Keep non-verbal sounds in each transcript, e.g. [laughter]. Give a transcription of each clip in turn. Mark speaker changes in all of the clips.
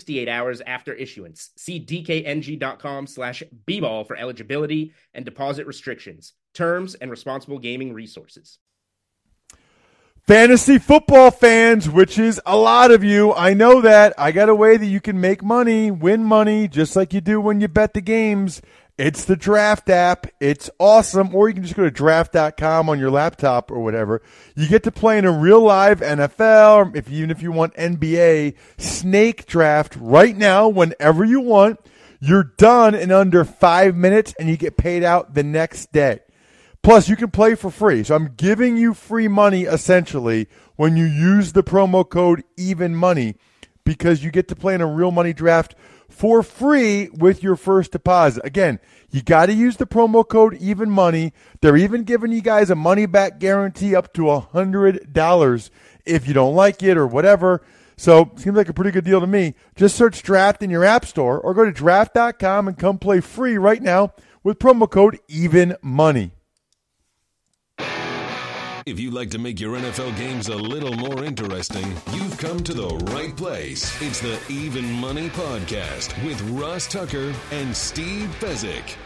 Speaker 1: 68 hours after issuance. See dkng.com slash bball for eligibility and deposit restrictions, terms, and responsible gaming resources.
Speaker 2: Fantasy football fans, which is a lot of you, I know that. I got a way that you can make money, win money, just like you do when you bet the games. It's the Draft app. It's awesome. Or you can just go to draft.com on your laptop or whatever. You get to play in a real live NFL, if even if you want NBA snake draft right now, whenever you want. You're done in under five minutes and you get paid out the next day. Plus, you can play for free. So I'm giving you free money essentially when you use the promo code even money because you get to play in a real money draft for free with your first deposit. Again, you got to use the promo code even money. They're even giving you guys a money back guarantee up to a hundred dollars if you don't like it or whatever. So seems like a pretty good deal to me. Just search draft in your app store or go to draft.com and come play free right now with promo code even money.
Speaker 3: If you'd like to make your NFL games a little more interesting, you've come to the right place. It's the Even Money Podcast with Ross Tucker and Steve Fezzik.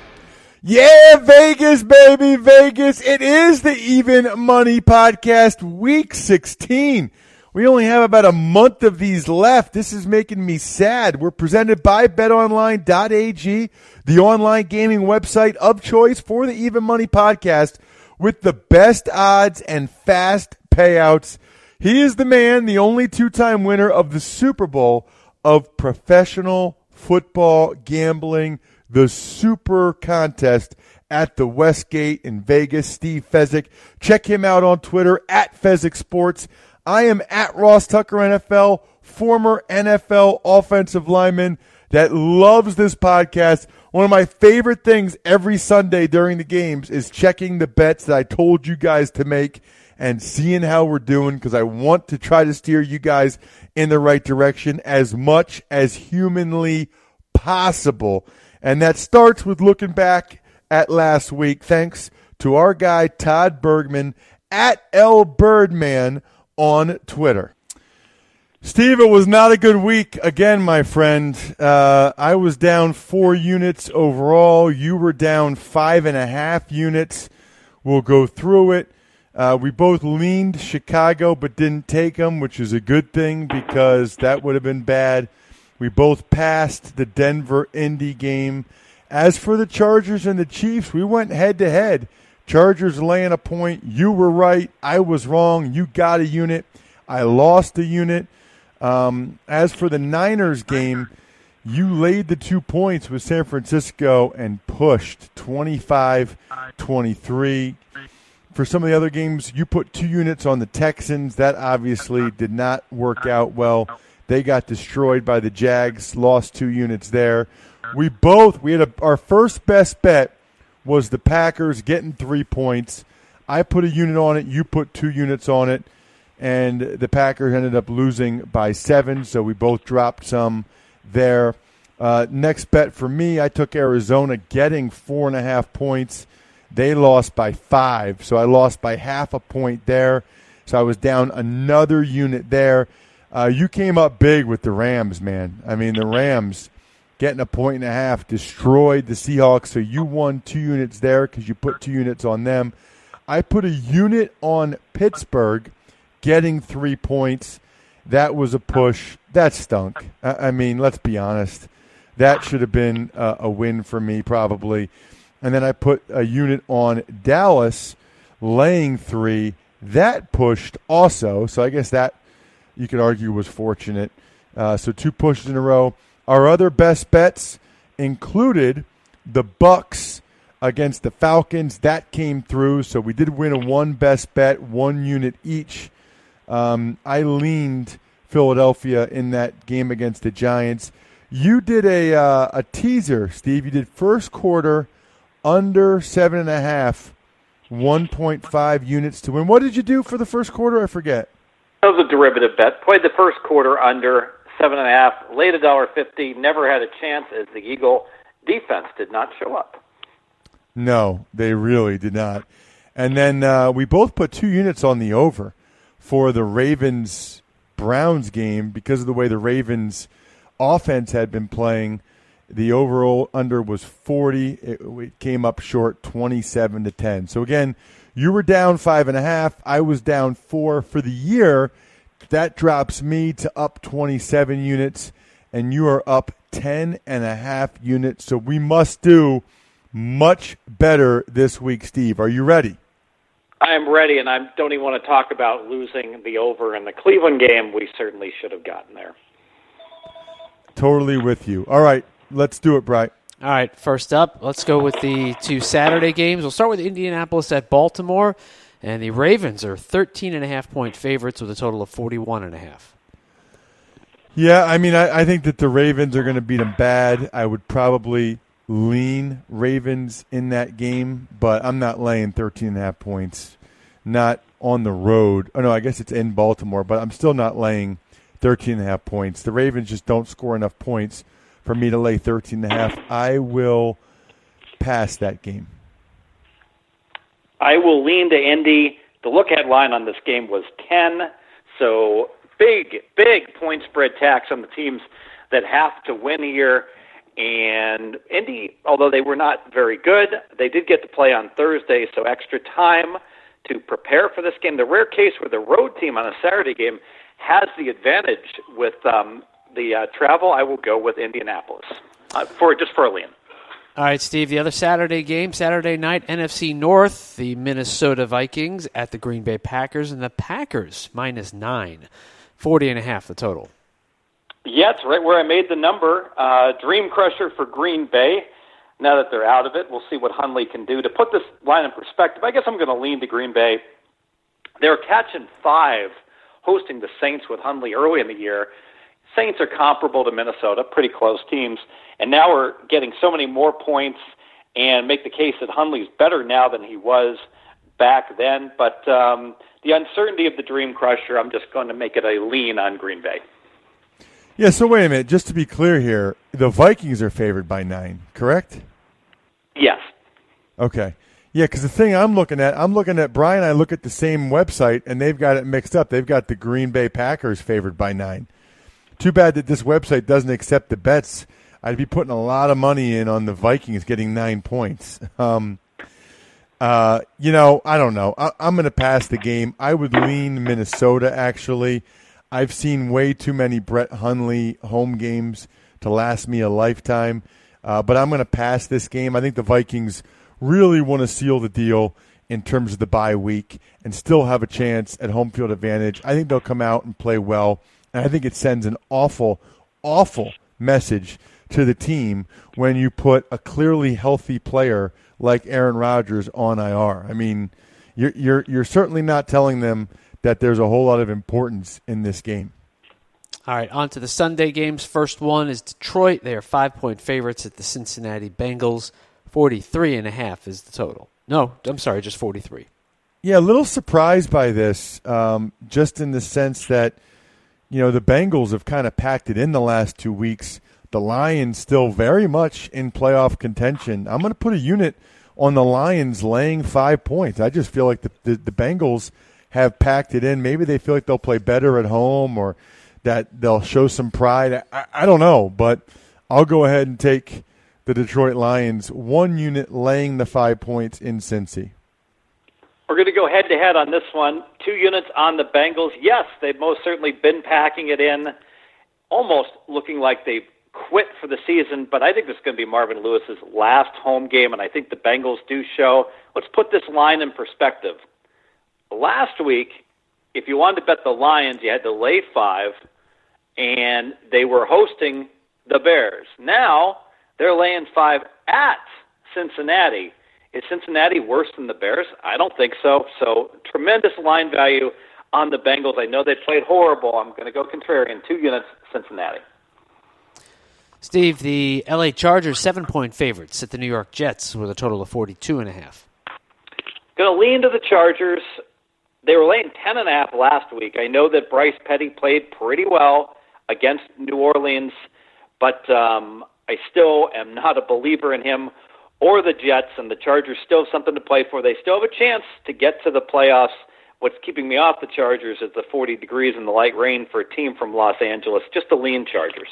Speaker 2: Yeah, Vegas, baby, Vegas. It is the Even Money Podcast, week 16. We only have about a month of these left. This is making me sad. We're presented by betonline.ag, the online gaming website of choice for the Even Money Podcast with the best odds and fast payouts. He is the man, the only two time winner of the Super Bowl of professional football gambling, the Super Contest at the Westgate in Vegas. Steve Fezzik. Check him out on Twitter at Fezzik Sports. I am at Ross Tucker NFL, former NFL offensive lineman that loves this podcast. One of my favorite things every Sunday during the games is checking the bets that I told you guys to make and seeing how we're doing because I want to try to steer you guys in the right direction as much as humanly possible. And that starts with looking back at last week. Thanks to our guy, Todd Bergman at L Birdman on Twitter. Steve, it was not a good week again, my friend. Uh, I was down four units overall. You were down five and a half units. We'll go through it. Uh, we both leaned Chicago but didn't take them, which is a good thing because that would have been bad. We both passed the Denver Indy game. As for the Chargers and the Chiefs, we went head to head. Chargers laying a point. You were right. I was wrong. You got a unit. I lost a unit. Um, as for the Niners game, you laid the two points with San Francisco and pushed 25 23. For some of the other games, you put two units on the Texans. That obviously did not work out well. They got destroyed by the Jags, lost two units there. We both, we had a, our first best bet was the Packers getting three points. I put a unit on it, you put two units on it and the Packers ended up losing by seven, so we both dropped some there. Uh, next bet for me, I took Arizona getting four and a half points. They lost by five, so I lost by half a point there. So I was down another unit there. Uh, you came up big with the Rams, man. I mean, the Rams getting a point and a half destroyed the Seahawks. So you won two units there because you put two units on them. I put a unit on Pittsburgh getting three points. That was a push. That stunk. I, I mean, let's be honest. That should have been a, a win for me, probably. And then I put a unit on Dallas laying three. That pushed also. So I guess that you could argue was fortunate. Uh, so two pushes in a row. Our other best bets included the Bucks against the Falcons. That came through. So we did win a one best bet, one unit each. Um, I leaned Philadelphia in that game against the Giants. You did a uh, a teaser, Steve. You did first quarter under seven and a half, one point five units to win. What did you do for the first quarter? I forget.
Speaker 4: That was a derivative bet. Played the first quarter under seven and a half, laid a dollar fifty. Never had a chance as the Eagle defense did not show up.
Speaker 2: No, they really did not. And then uh, we both put two units on the over for the Ravens Browns game because of the way the Ravens offense had been playing. The overall under was 40. It, it came up short 27 to 10. So again, you were down five and a half. I was down four for the year. That drops me to up 27 units, and you are up 10 and a half units. So we must do much better this week, Steve. Are you ready?
Speaker 4: I am ready, and I don't even want to talk about losing the over in the Cleveland game. We certainly should have gotten there.
Speaker 2: Totally with you. All right, let's do it, Bright.
Speaker 5: All right, first up, let's go with the two Saturday games. We'll start with Indianapolis at Baltimore, and the Ravens are 13 and a half point favorites with a total of 41 and a half.
Speaker 2: Yeah, I mean, I, I think that the Ravens are going to beat them bad. I would probably lean Ravens in that game, but I'm not laying 13 and a half points. Not on the road. Oh, no, I guess it's in Baltimore, but I'm still not laying 13 and a half points. The Ravens just don't score enough points for me to lay 13 and a half. I will pass that game.
Speaker 4: I will lean to Indy. The look ahead line on this game was 10. So big, big point spread tax on the teams that have to win here. And Indy, although they were not very good, they did get to play on Thursday, so extra time to prepare for this game. The rare case where the road team on a Saturday game has the advantage with um, the uh, travel, I will go with Indianapolis uh, for just for a lean.
Speaker 5: All right, Steve. The other Saturday game, Saturday night, NFC North, the Minnesota Vikings at the Green Bay Packers, and the Packers minus nine, 40 and a half the total.
Speaker 4: Yeah, it's right where I made the number. Uh, Dream Crusher for Green Bay. Now that they're out of it, we'll see what Hundley can do. To put this line in perspective, I guess I'm going to lean to Green Bay. They're catching five hosting the Saints with Hundley early in the year. Saints are comparable to Minnesota, pretty close teams, and now we're getting so many more points and make the case that Hundley's better now than he was back then. But um, the uncertainty of the Dream Crusher, I'm just going to make it a lean on Green Bay.
Speaker 2: Yeah, so wait a minute. Just to be clear here, the Vikings are favored by nine, correct?
Speaker 4: Yes.
Speaker 2: Okay. Yeah, because the thing I'm looking at, I'm looking at Brian. I look at the same website, and they've got it mixed up. They've got the Green Bay Packers favored by nine. Too bad that this website doesn't accept the bets. I'd be putting a lot of money in on the Vikings getting nine points. [laughs] Um, uh, you know, I don't know. I, I'm going to pass the game. I would lean Minnesota. Actually, I've seen way too many Brett Hundley home games to last me a lifetime. Uh, but I'm going to pass this game. I think the Vikings really want to seal the deal in terms of the bye week and still have a chance at home field advantage. I think they'll come out and play well. And I think it sends an awful, awful message to the team when you put a clearly healthy player like Aaron Rodgers on IR. I mean, you're you're you're certainly not telling them that there's a whole lot of importance in this game.
Speaker 5: All right, on to the Sunday games. First one is Detroit. They are five point favorites at the Cincinnati Bengals. 43 and a half is the total. No, I'm sorry, just 43.
Speaker 2: Yeah, a little surprised by this, um, just in the sense that, you know, the Bengals have kind of packed it in the last two weeks. The Lions still very much in playoff contention. I'm going to put a unit on the Lions laying five points. I just feel like the, the, the Bengals have packed it in. Maybe they feel like they'll play better at home or that they'll show some pride. I, I don't know, but I'll go ahead and take the Detroit Lions, one unit laying the five points in Cincy.
Speaker 4: We're going to go head to head on this one. Two units on the Bengals. Yes, they've most certainly been packing it in, almost looking like they've quit for the season, but I think this is going to be Marvin Lewis's last home game, and I think the Bengals do show. Let's put this line in perspective. Last week, if you wanted to bet the Lions, you had to lay five, and they were hosting the Bears. Now they're laying five at Cincinnati. Is Cincinnati worse than the Bears? I don't think so. So tremendous line value on the Bengals. I know they played horrible. I'm going to go contrarian. Two units, Cincinnati.
Speaker 5: Steve, the LA Chargers seven point favorites at the New York Jets with a total of forty two and a half.
Speaker 4: Going to lean to the Chargers. They were laying ten and a half last week. I know that Bryce Petty played pretty well against New Orleans, but um, I still am not a believer in him or the Jets, and the Chargers still have something to play for. They still have a chance to get to the playoffs. What's keeping me off the Chargers is the 40 degrees and the light rain for a team from Los Angeles. Just the lean Chargers.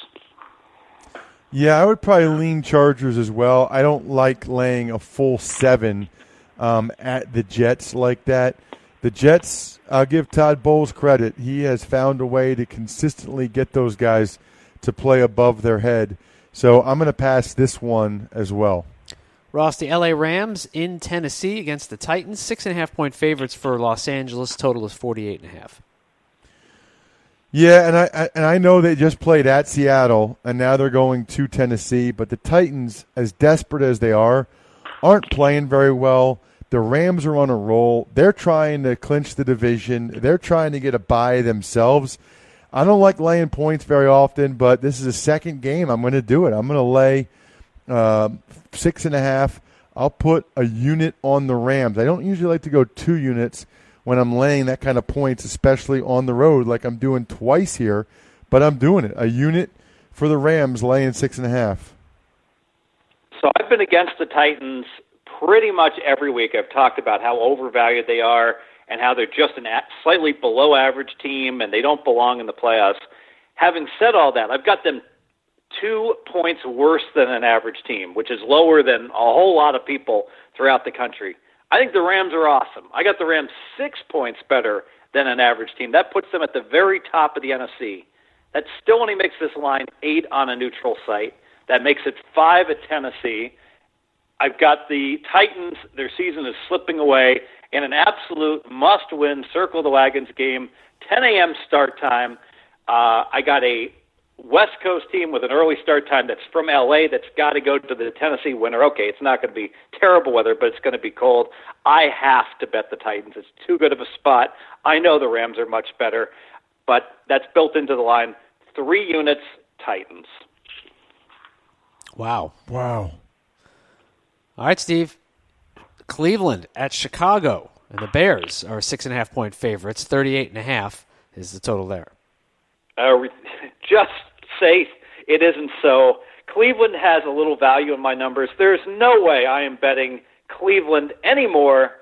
Speaker 2: Yeah, I would probably lean Chargers as well. I don't like laying a full seven um, at the Jets like that. The Jets, I'll give Todd Bowles credit. He has found a way to consistently get those guys to play above their head. So I'm going to pass this one as well.
Speaker 5: Ross, the LA Rams in Tennessee against the Titans, six and a half point favorites for Los Angeles. Total is forty eight and a half.
Speaker 2: Yeah, and I, I and I know they just played at Seattle, and now they're going to Tennessee. But the Titans, as desperate as they are, aren't playing very well. The Rams are on a roll. They're trying to clinch the division. They're trying to get a bye themselves. I don't like laying points very often, but this is a second game. I'm going to do it. I'm going to lay uh, six and a half. I'll put a unit on the Rams. I don't usually like to go two units when I'm laying that kind of points, especially on the road, like I'm doing twice here. But I'm doing it. A unit for the Rams, laying six and a half.
Speaker 4: So I've been against the Titans pretty much every week. I've talked about how overvalued they are and how they're just a slightly below average team and they don't belong in the playoffs. Having said all that, I've got them two points worse than an average team, which is lower than a whole lot of people throughout the country. I think the Rams are awesome. I got the Rams six points better than an average team. That puts them at the very top of the NFC. That still only makes this line eight on a neutral site. That makes it five at Tennessee. I've got the Titans. Their season is slipping away in an absolute must-win circle the wagons game. 10 a.m. start time. Uh, I got a West Coast team with an early start time that's from LA that's got to go to the Tennessee winter. Okay, it's not going to be terrible weather, but it's going to be cold. I have to bet the Titans. It's too good of a spot. I know the Rams are much better, but that's built into the line. Three units, Titans.
Speaker 5: Wow.
Speaker 2: Wow.
Speaker 5: All right, Steve. Cleveland at Chicago, and the Bears are six and a half point favorites. Thirty-eight and a half is the total there.
Speaker 4: Uh, [laughs] just say it isn't so. Cleveland has a little value in my numbers. There's no way I am betting Cleveland anymore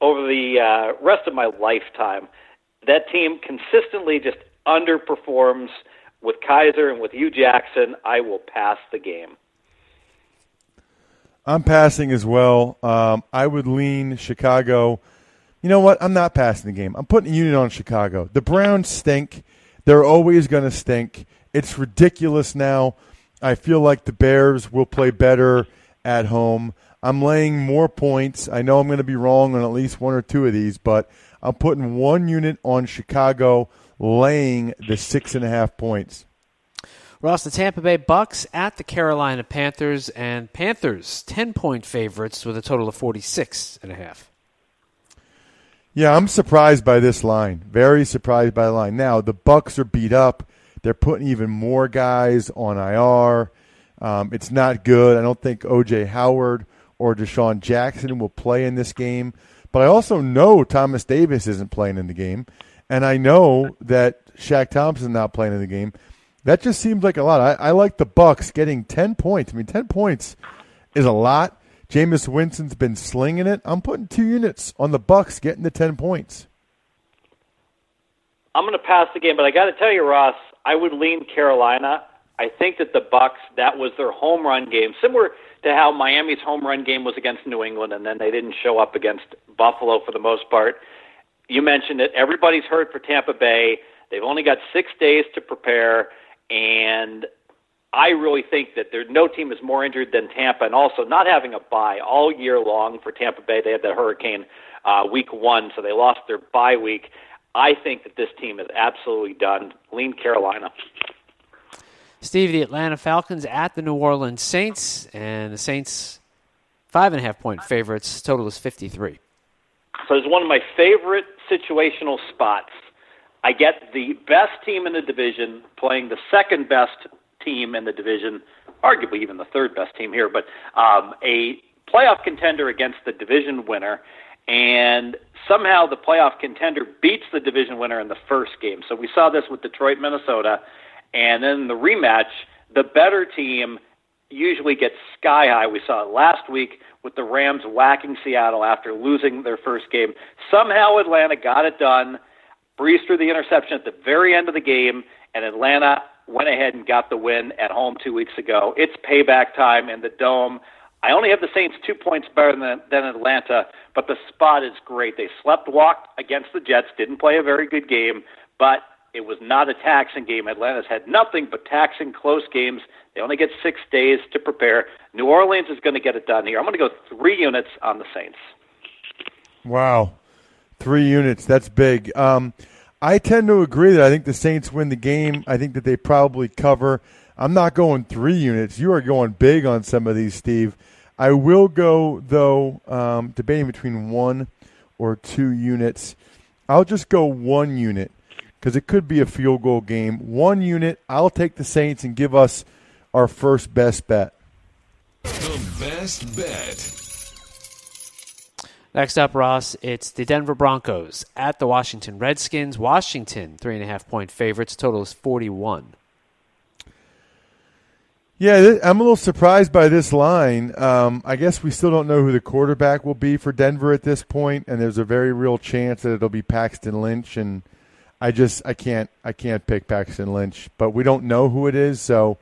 Speaker 4: over the uh, rest of my lifetime. That team consistently just underperforms with Kizer and with Hue Jackson. I will pass the game.
Speaker 2: I'm passing as well. Um, I would lean Chicago. You know what? I'm not passing the game. I'm putting a unit on Chicago. The Browns stink. They're always going to stink. It's ridiculous now. I feel like the Bears will play better at home. I'm laying more points. I know I'm going to be wrong on at least one or two of these, but I'm putting one unit on Chicago, laying the six and a half points.
Speaker 5: Ross, the Tampa Bay Bucks at the Carolina Panthers, and Panthers ten point favorites with a total of forty six and a half.
Speaker 2: Yeah, I'm surprised by this line. Very surprised by the line. Now the Bucks are beat up. They're putting even more guys on IR. Um, it's not good. I don't think OJ Howard or DeSean Jackson will play in this game. But I also know Thomas Davis isn't playing in the game, and I know that Shaq Thompson not playing in the game. That just seems like a lot. I, I like the Bucks getting ten points. I mean, ten points is a lot. Jameis Winston's been slinging it. I'm putting two units on the Bucks getting the ten points.
Speaker 4: I'm going to pass the game, but I got to tell you, Ross, I would lean Carolina I think that the Bucks that was their home run game, similar to how Miami's home run game was against New England, and then they didn't show up against Buffalo for the most part. You mentioned it. Everybody's hurt for Tampa Bay. They've only got six days to prepare, and I really think that there no team is more injured than Tampa, and also not having a bye all year long for Tampa Bay. They had that hurricane uh, week one, so they lost their bye week. I think that this team is absolutely done. Lean Carolina.
Speaker 5: Steve, the Atlanta Falcons at the New Orleans Saints, and the Saints five and a half point favorites. Total is fifty three.
Speaker 4: So it's one of my favorite situational spots. I get the best team in the division playing the second best team in the division, arguably even the third best team here, but um, a playoff contender against the division winner. And somehow the playoff contender beats the division winner in the first game. So we saw this with Detroit, Minnesota. And then the rematch, the better team usually gets sky high. We saw it last week with the Rams whacking Seattle after losing their first game. Somehow Atlanta got it done, Brees threw the interception at the very end of the game, and Atlanta went ahead and got the win at home two weeks ago. It's payback time in the dome. I only have the Saints two points better than, than Atlanta, but the spot is great. They slept walked against the Jets, didn't play a very good game, but it was not a taxing game. Atlanta's had nothing but taxing close games. They only get six days to prepare. New Orleans is going to get it done here. I'm going to go three units on the Saints.
Speaker 2: Wow. Three units. That's big. Um, I tend to agree that I think the Saints win the game. I think that they probably cover. I'm not going three units. You are going big on some of these, Steve. I will go, though, um, debating between one or two units. I'll just go one unit because it could be a field goal game. One unit. I'll take the Saints and give us our first best bet.
Speaker 3: The best bet.
Speaker 5: Next up, Ross, it's the Denver Broncos at the Washington Redskins. Washington, three and a half point favorites. Total is 41.
Speaker 2: Yeah, I'm a little surprised by this line. Um, I guess we still don't know who the quarterback will be for Denver at this point, and there's a very real chance that it'll be Paxton Lynch. And I just I can't I can't pick Paxton Lynch, but we don't know who it is, so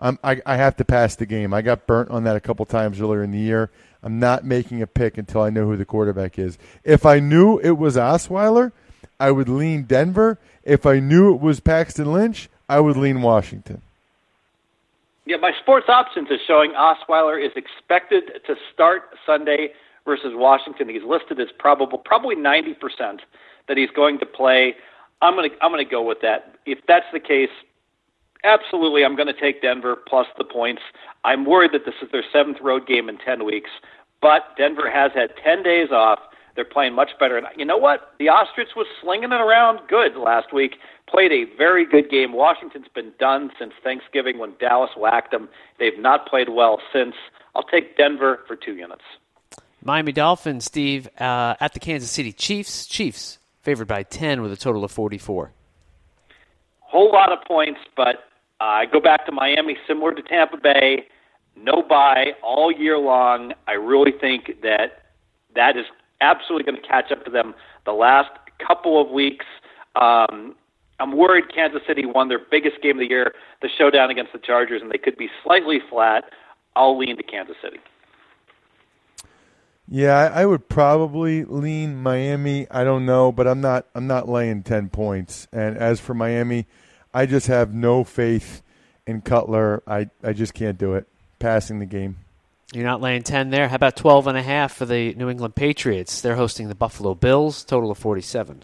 Speaker 2: I, I have to pass the game. I got burnt on that a couple times earlier in the year. I'm not making a pick until I know who the quarterback is. If I knew it was Osweiler, I would lean Denver. If I knew it was Paxton Lynch, I would lean Washington.
Speaker 4: Yeah, my sports options is showing Osweiler is expected to start Sunday versus Washington. He's listed as probable, probably 90% that he's going to play. I'm going to I'm going to go with that. If that's the case, absolutely, I'm going to take Denver plus the points. I'm worried that this is their seventh road game in 10 weeks, but Denver has had 10 days off. They're playing much better. And you know what? The Ostrich was slinging it around good last week. Played a very good game. Washington's been done since Thanksgiving when Dallas whacked them. They've not played well since. I'll take Denver for two units.
Speaker 5: Miami Dolphins, Steve, uh, at the Kansas City Chiefs. Chiefs favored by 10 with a total of 44.
Speaker 4: Whole lot of points, but uh, I go back to Miami, similar to Tampa Bay. No bye all year long. I really think that that is absolutely going to catch up to them the last couple of weeks. Um, I'm worried Kansas City won their biggest game of the year, the showdown against the Chargers, and they could be slightly flat. I'll lean to Kansas City.
Speaker 2: Yeah, I would probably lean Miami. I don't know, but I'm not. I'm not laying ten points. And as for Miami, I just have no faith in Cutler. I I just can't do it. Passing the game.
Speaker 5: You're not laying 10 there. How about 12 and a half for the New England Patriots? They're hosting the Buffalo Bills, total of 47.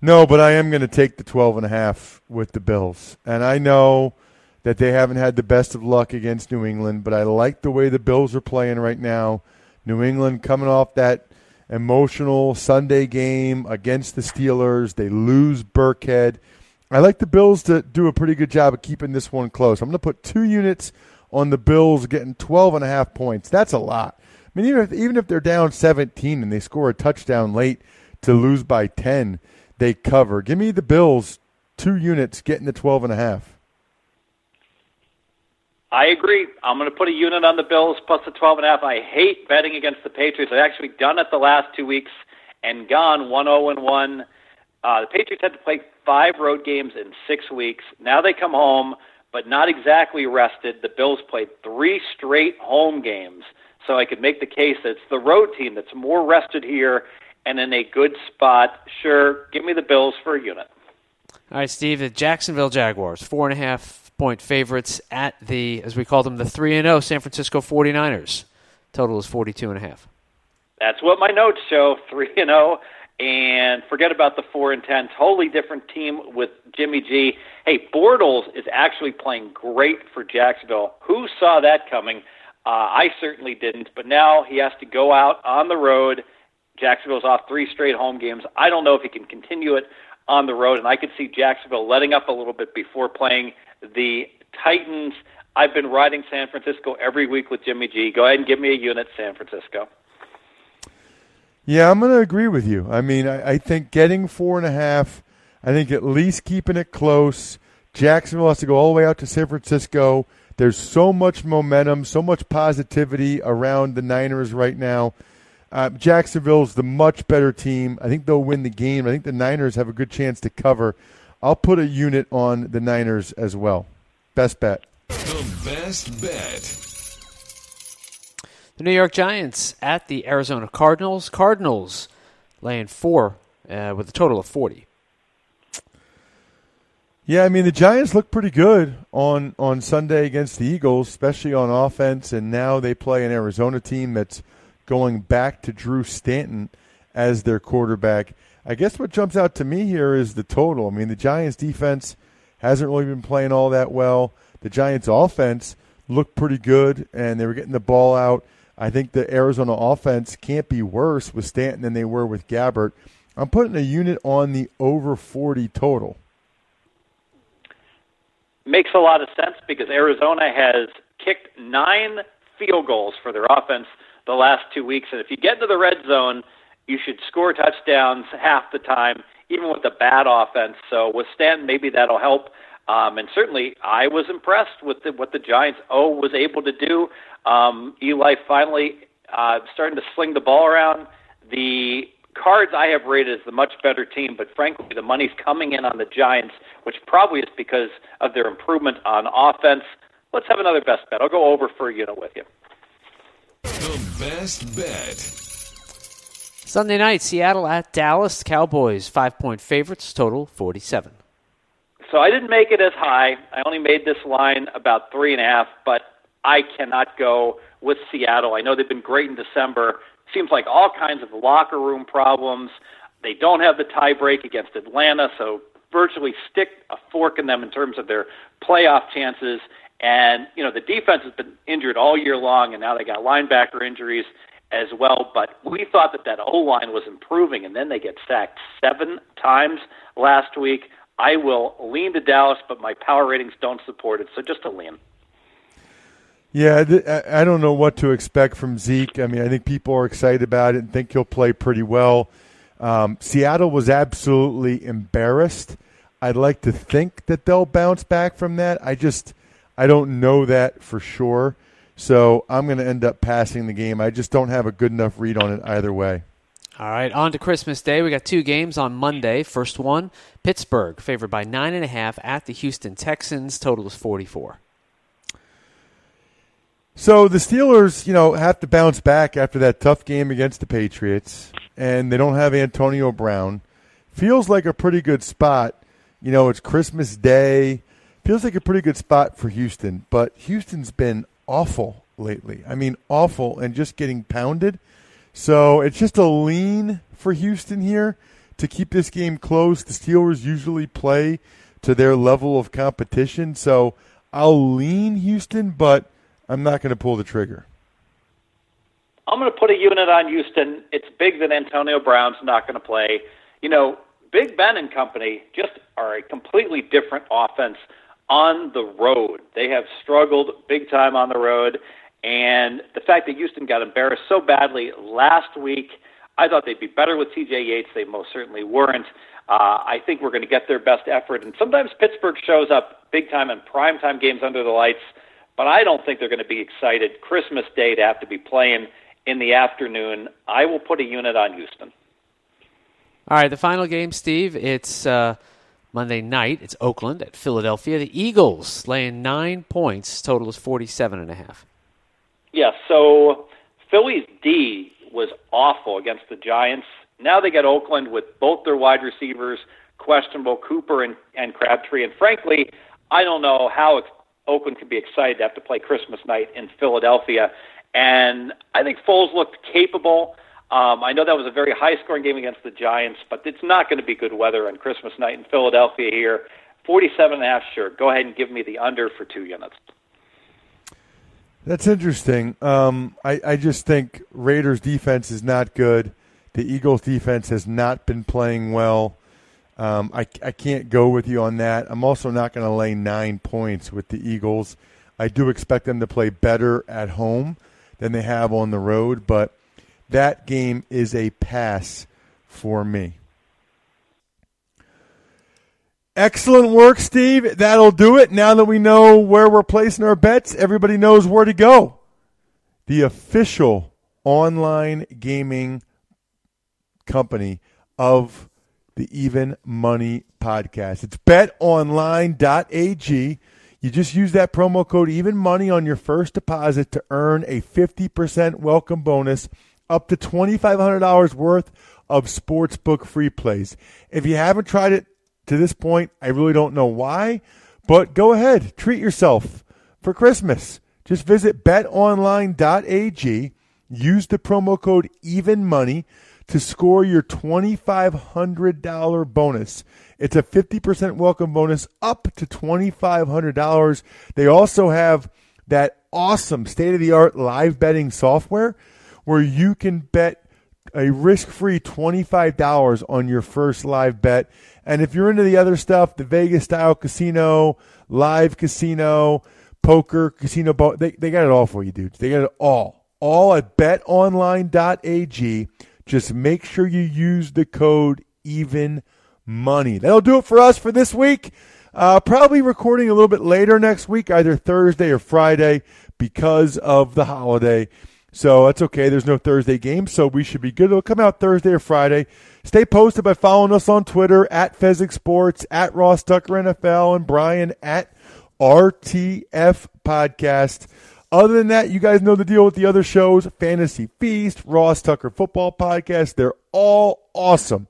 Speaker 2: No, but I am going to take the 12 and a half with the Bills. And I know that they haven't had the best of luck against New England, but I like the way the Bills are playing right now. New England coming off that emotional Sunday game against the Steelers. They lose Burkhead. I like the Bills to do a pretty good job of keeping this one close. I'm going to put two units on the Bills getting 12 and a half points. That's a lot. I mean, even if, even if they're down 17 and they score a touchdown late to lose by 10, they cover. Give me the Bills two units getting the 12 and a half.
Speaker 4: I agree. I'm going to put a unit on the Bills plus the 12 and a half. I hate betting against the Patriots. I've actually done it the last two weeks and gone 1-0 and 1. Uh, the Patriots had to play five road games in six weeks. Now they come home but not exactly rested. The Bills played three straight home games, so I could make the case that it's the road team that's more rested here and in a good spot. Sure, give me the Bills for a unit.
Speaker 5: All right, Steve, the Jacksonville Jaguars, four and a half point favorites at the, as we call them, the 3 and 0 San Francisco 49ers. Total is 42 and a half.
Speaker 4: That's what my notes show, 3 and 0 and forget about the 4 and 10. Totally different team with Jimmy G. Hey, Bortles is actually playing great for Jacksonville. Who saw that coming? Uh, I certainly didn't, but now he has to go out on the road. Jacksonville's off three straight home games. I don't know if he can continue it on the road, and I could see Jacksonville letting up a little bit before playing the Titans. I've been riding San Francisco every week with Jimmy G. Go ahead and give me a unit, San Francisco.
Speaker 2: Yeah, I'm going to agree with you. I mean, I, I think getting four and a half, I think at least keeping it close. Jacksonville has to go all the way out to San Francisco. There's so much momentum, so much positivity around the Niners right now. Uh, Jacksonville's the much better team. I think they'll win the game. I think the Niners have a good chance to cover. I'll put a unit on the Niners as well. Best bet.
Speaker 3: The best bet.
Speaker 5: The New York Giants at the Arizona Cardinals. Cardinals laying four uh, with a total of 40.
Speaker 2: Yeah, I mean the Giants look pretty good on on Sunday against the Eagles, especially on offense, and now they play an Arizona team that's going back to Drew Stanton as their quarterback. I guess what jumps out to me here is the total. I mean, the Giants defense hasn't really been playing all that well. The Giants offense looked pretty good and they were getting the ball out. I think the Arizona offense can't be worse with Stanton than they were with Gabbert. I'm putting a unit on the over 40 total.
Speaker 4: Makes a lot of sense because Arizona has kicked nine field goals for their offense the last two weeks. And if you get into the red zone, you should score touchdowns half the time, even with a bad offense. So with Stanton, maybe that'll help. Um, and certainly, I was impressed with the, what the Giants O was able to do. Um, Eli finally uh, starting to sling the ball around. The Cards I have rated as the much better team, but frankly, the money's coming in on the Giants, which probably is because of their improvement on offense. Let's have another best bet. I'll go over for a unit with you.
Speaker 3: The best bet.
Speaker 5: Sunday night, Seattle at Dallas. Cowboys, five point favorites, total 47.
Speaker 4: So I didn't make it as high. I only made this line about three and a half, but I cannot go with Seattle. I know they've been great in December. Seems like all kinds of locker room problems. They don't have the tie break against Atlanta, so virtually stick a fork in them in terms of their playoff chances. And, you know, the defense has been injured all year long, and now they got linebacker injuries as well. But we thought that that O line was improving, and then they get sacked seven times last week. I will lean to Dallas, but my power ratings don't support it, so just a lean.
Speaker 2: Yeah, I don't know what to expect from Zeke. I mean, I think people are excited about it and think he'll play pretty well. Um, Seattle was absolutely embarrassed. I'd like to think that they'll bounce back from that. I just I don't know that for sure. So I'm going to end up passing the game. I just don't have a good enough read on it either way.
Speaker 5: All right, on to Christmas Day. We got two games on Monday. First one, Pittsburgh favored by nine and a half at the Houston Texans. Total is 44.
Speaker 2: So the Steelers, you know, have to bounce back after that tough game against the Patriots, and they don't have Antonio Brown. Feels like a pretty good spot. You know, it's Christmas Day feels like a pretty good spot for Houston, but Houston's been awful lately. I mean, awful and just getting pounded. So it's just a lean for Houston here to keep this game close. The Steelers usually play to their level of competition. So I'll lean Houston, but I'm not going to pull the trigger.
Speaker 4: I'm going to put a unit on Houston. It's big that Antonio Brown's not going to play. You know, Big Ben and company just are a completely different offense on the road. They have struggled big time on the road. And the fact that Houston got embarrassed so badly last week, I thought they'd be better with TJ Yates. They most certainly weren't. Uh, I think we're going to get their best effort. And sometimes Pittsburgh shows up big time in primetime games under the lights, but I don't think they're going to be excited Christmas Day to have to be playing in the afternoon. I will put a unit on Houston.
Speaker 5: All right, the final game, Steve. It's uh, Monday night, it's Oakland at Philadelphia. The Eagles laying nine points. Total is 47 and a half.
Speaker 4: Yeah, so Philly's D was awful against the Giants. Now they get Oakland with both their wide receivers questionable, Cooper and, and Crabtree. And frankly, I don't know how Oakland could be excited to have to play Christmas night in Philadelphia. And I think Foles looked capable. Um, I know that was a very high scoring game against the Giants, but it's not going to be good weather on Christmas night in Philadelphia here. 47 and a half, sure. Go ahead and give me the under for two units.
Speaker 2: That's interesting. Um, I, I just think Raiders' defense is not good. The Eagles' defense has not been playing well. Um, I, I can't go with you on that. I'm also not going to lay nine points with the Eagles. I do expect them to play better at home than they have on the road, but that game is a pass for me. Excellent work, Steve. That'll do it. Now that we know where we're placing our bets, everybody knows where to go. The official online gaming company of the Even Money podcast. It's betonline.ag. You just use that promo code Even Money on your first deposit to earn a 50% welcome bonus up to $2,500 worth of sportsbook free plays. If you haven't tried it to this point, I really don't know why, but go ahead, treat yourself for Christmas. Just visit betonline.ag, use the promo code EvenMoney to score your $2,500 bonus. It's a 50% welcome bonus up to $2,500. They also have that awesome state of the art live betting software where you can bet a risk free $25 on your first live bet. And if you're into the other stuff, the Vegas style casino, live casino, poker, casino, they, they got it all for you, dudes. They got it all. All at betonline.ag. Just make sure you use the code even money. That'll do it for us for this week. Uh, probably recording a little bit later next week, either Thursday or Friday because of the holiday. So that's okay. There's no Thursday game, so we should be good. It'll come out Thursday or Friday. Stay posted by following us on Twitter at Fezzik Sports, at Ross Tucker NFL, and Brian at RTF Podcast. Other than that, you guys know the deal with the other shows Fantasy Feast, Ross Tucker Football Podcast. They're all awesome.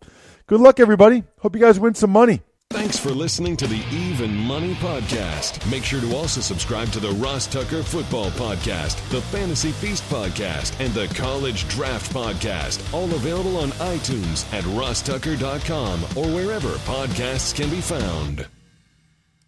Speaker 2: Good luck, everybody. Hope you guys win some money.
Speaker 3: Thanks for listening to the Even Money Podcast. Make sure to also subscribe to the Ross Tucker Football Podcast, the Fantasy Feast Podcast, and the College Draft Podcast. All available on iTunes at rosstucker.com or wherever podcasts can be found.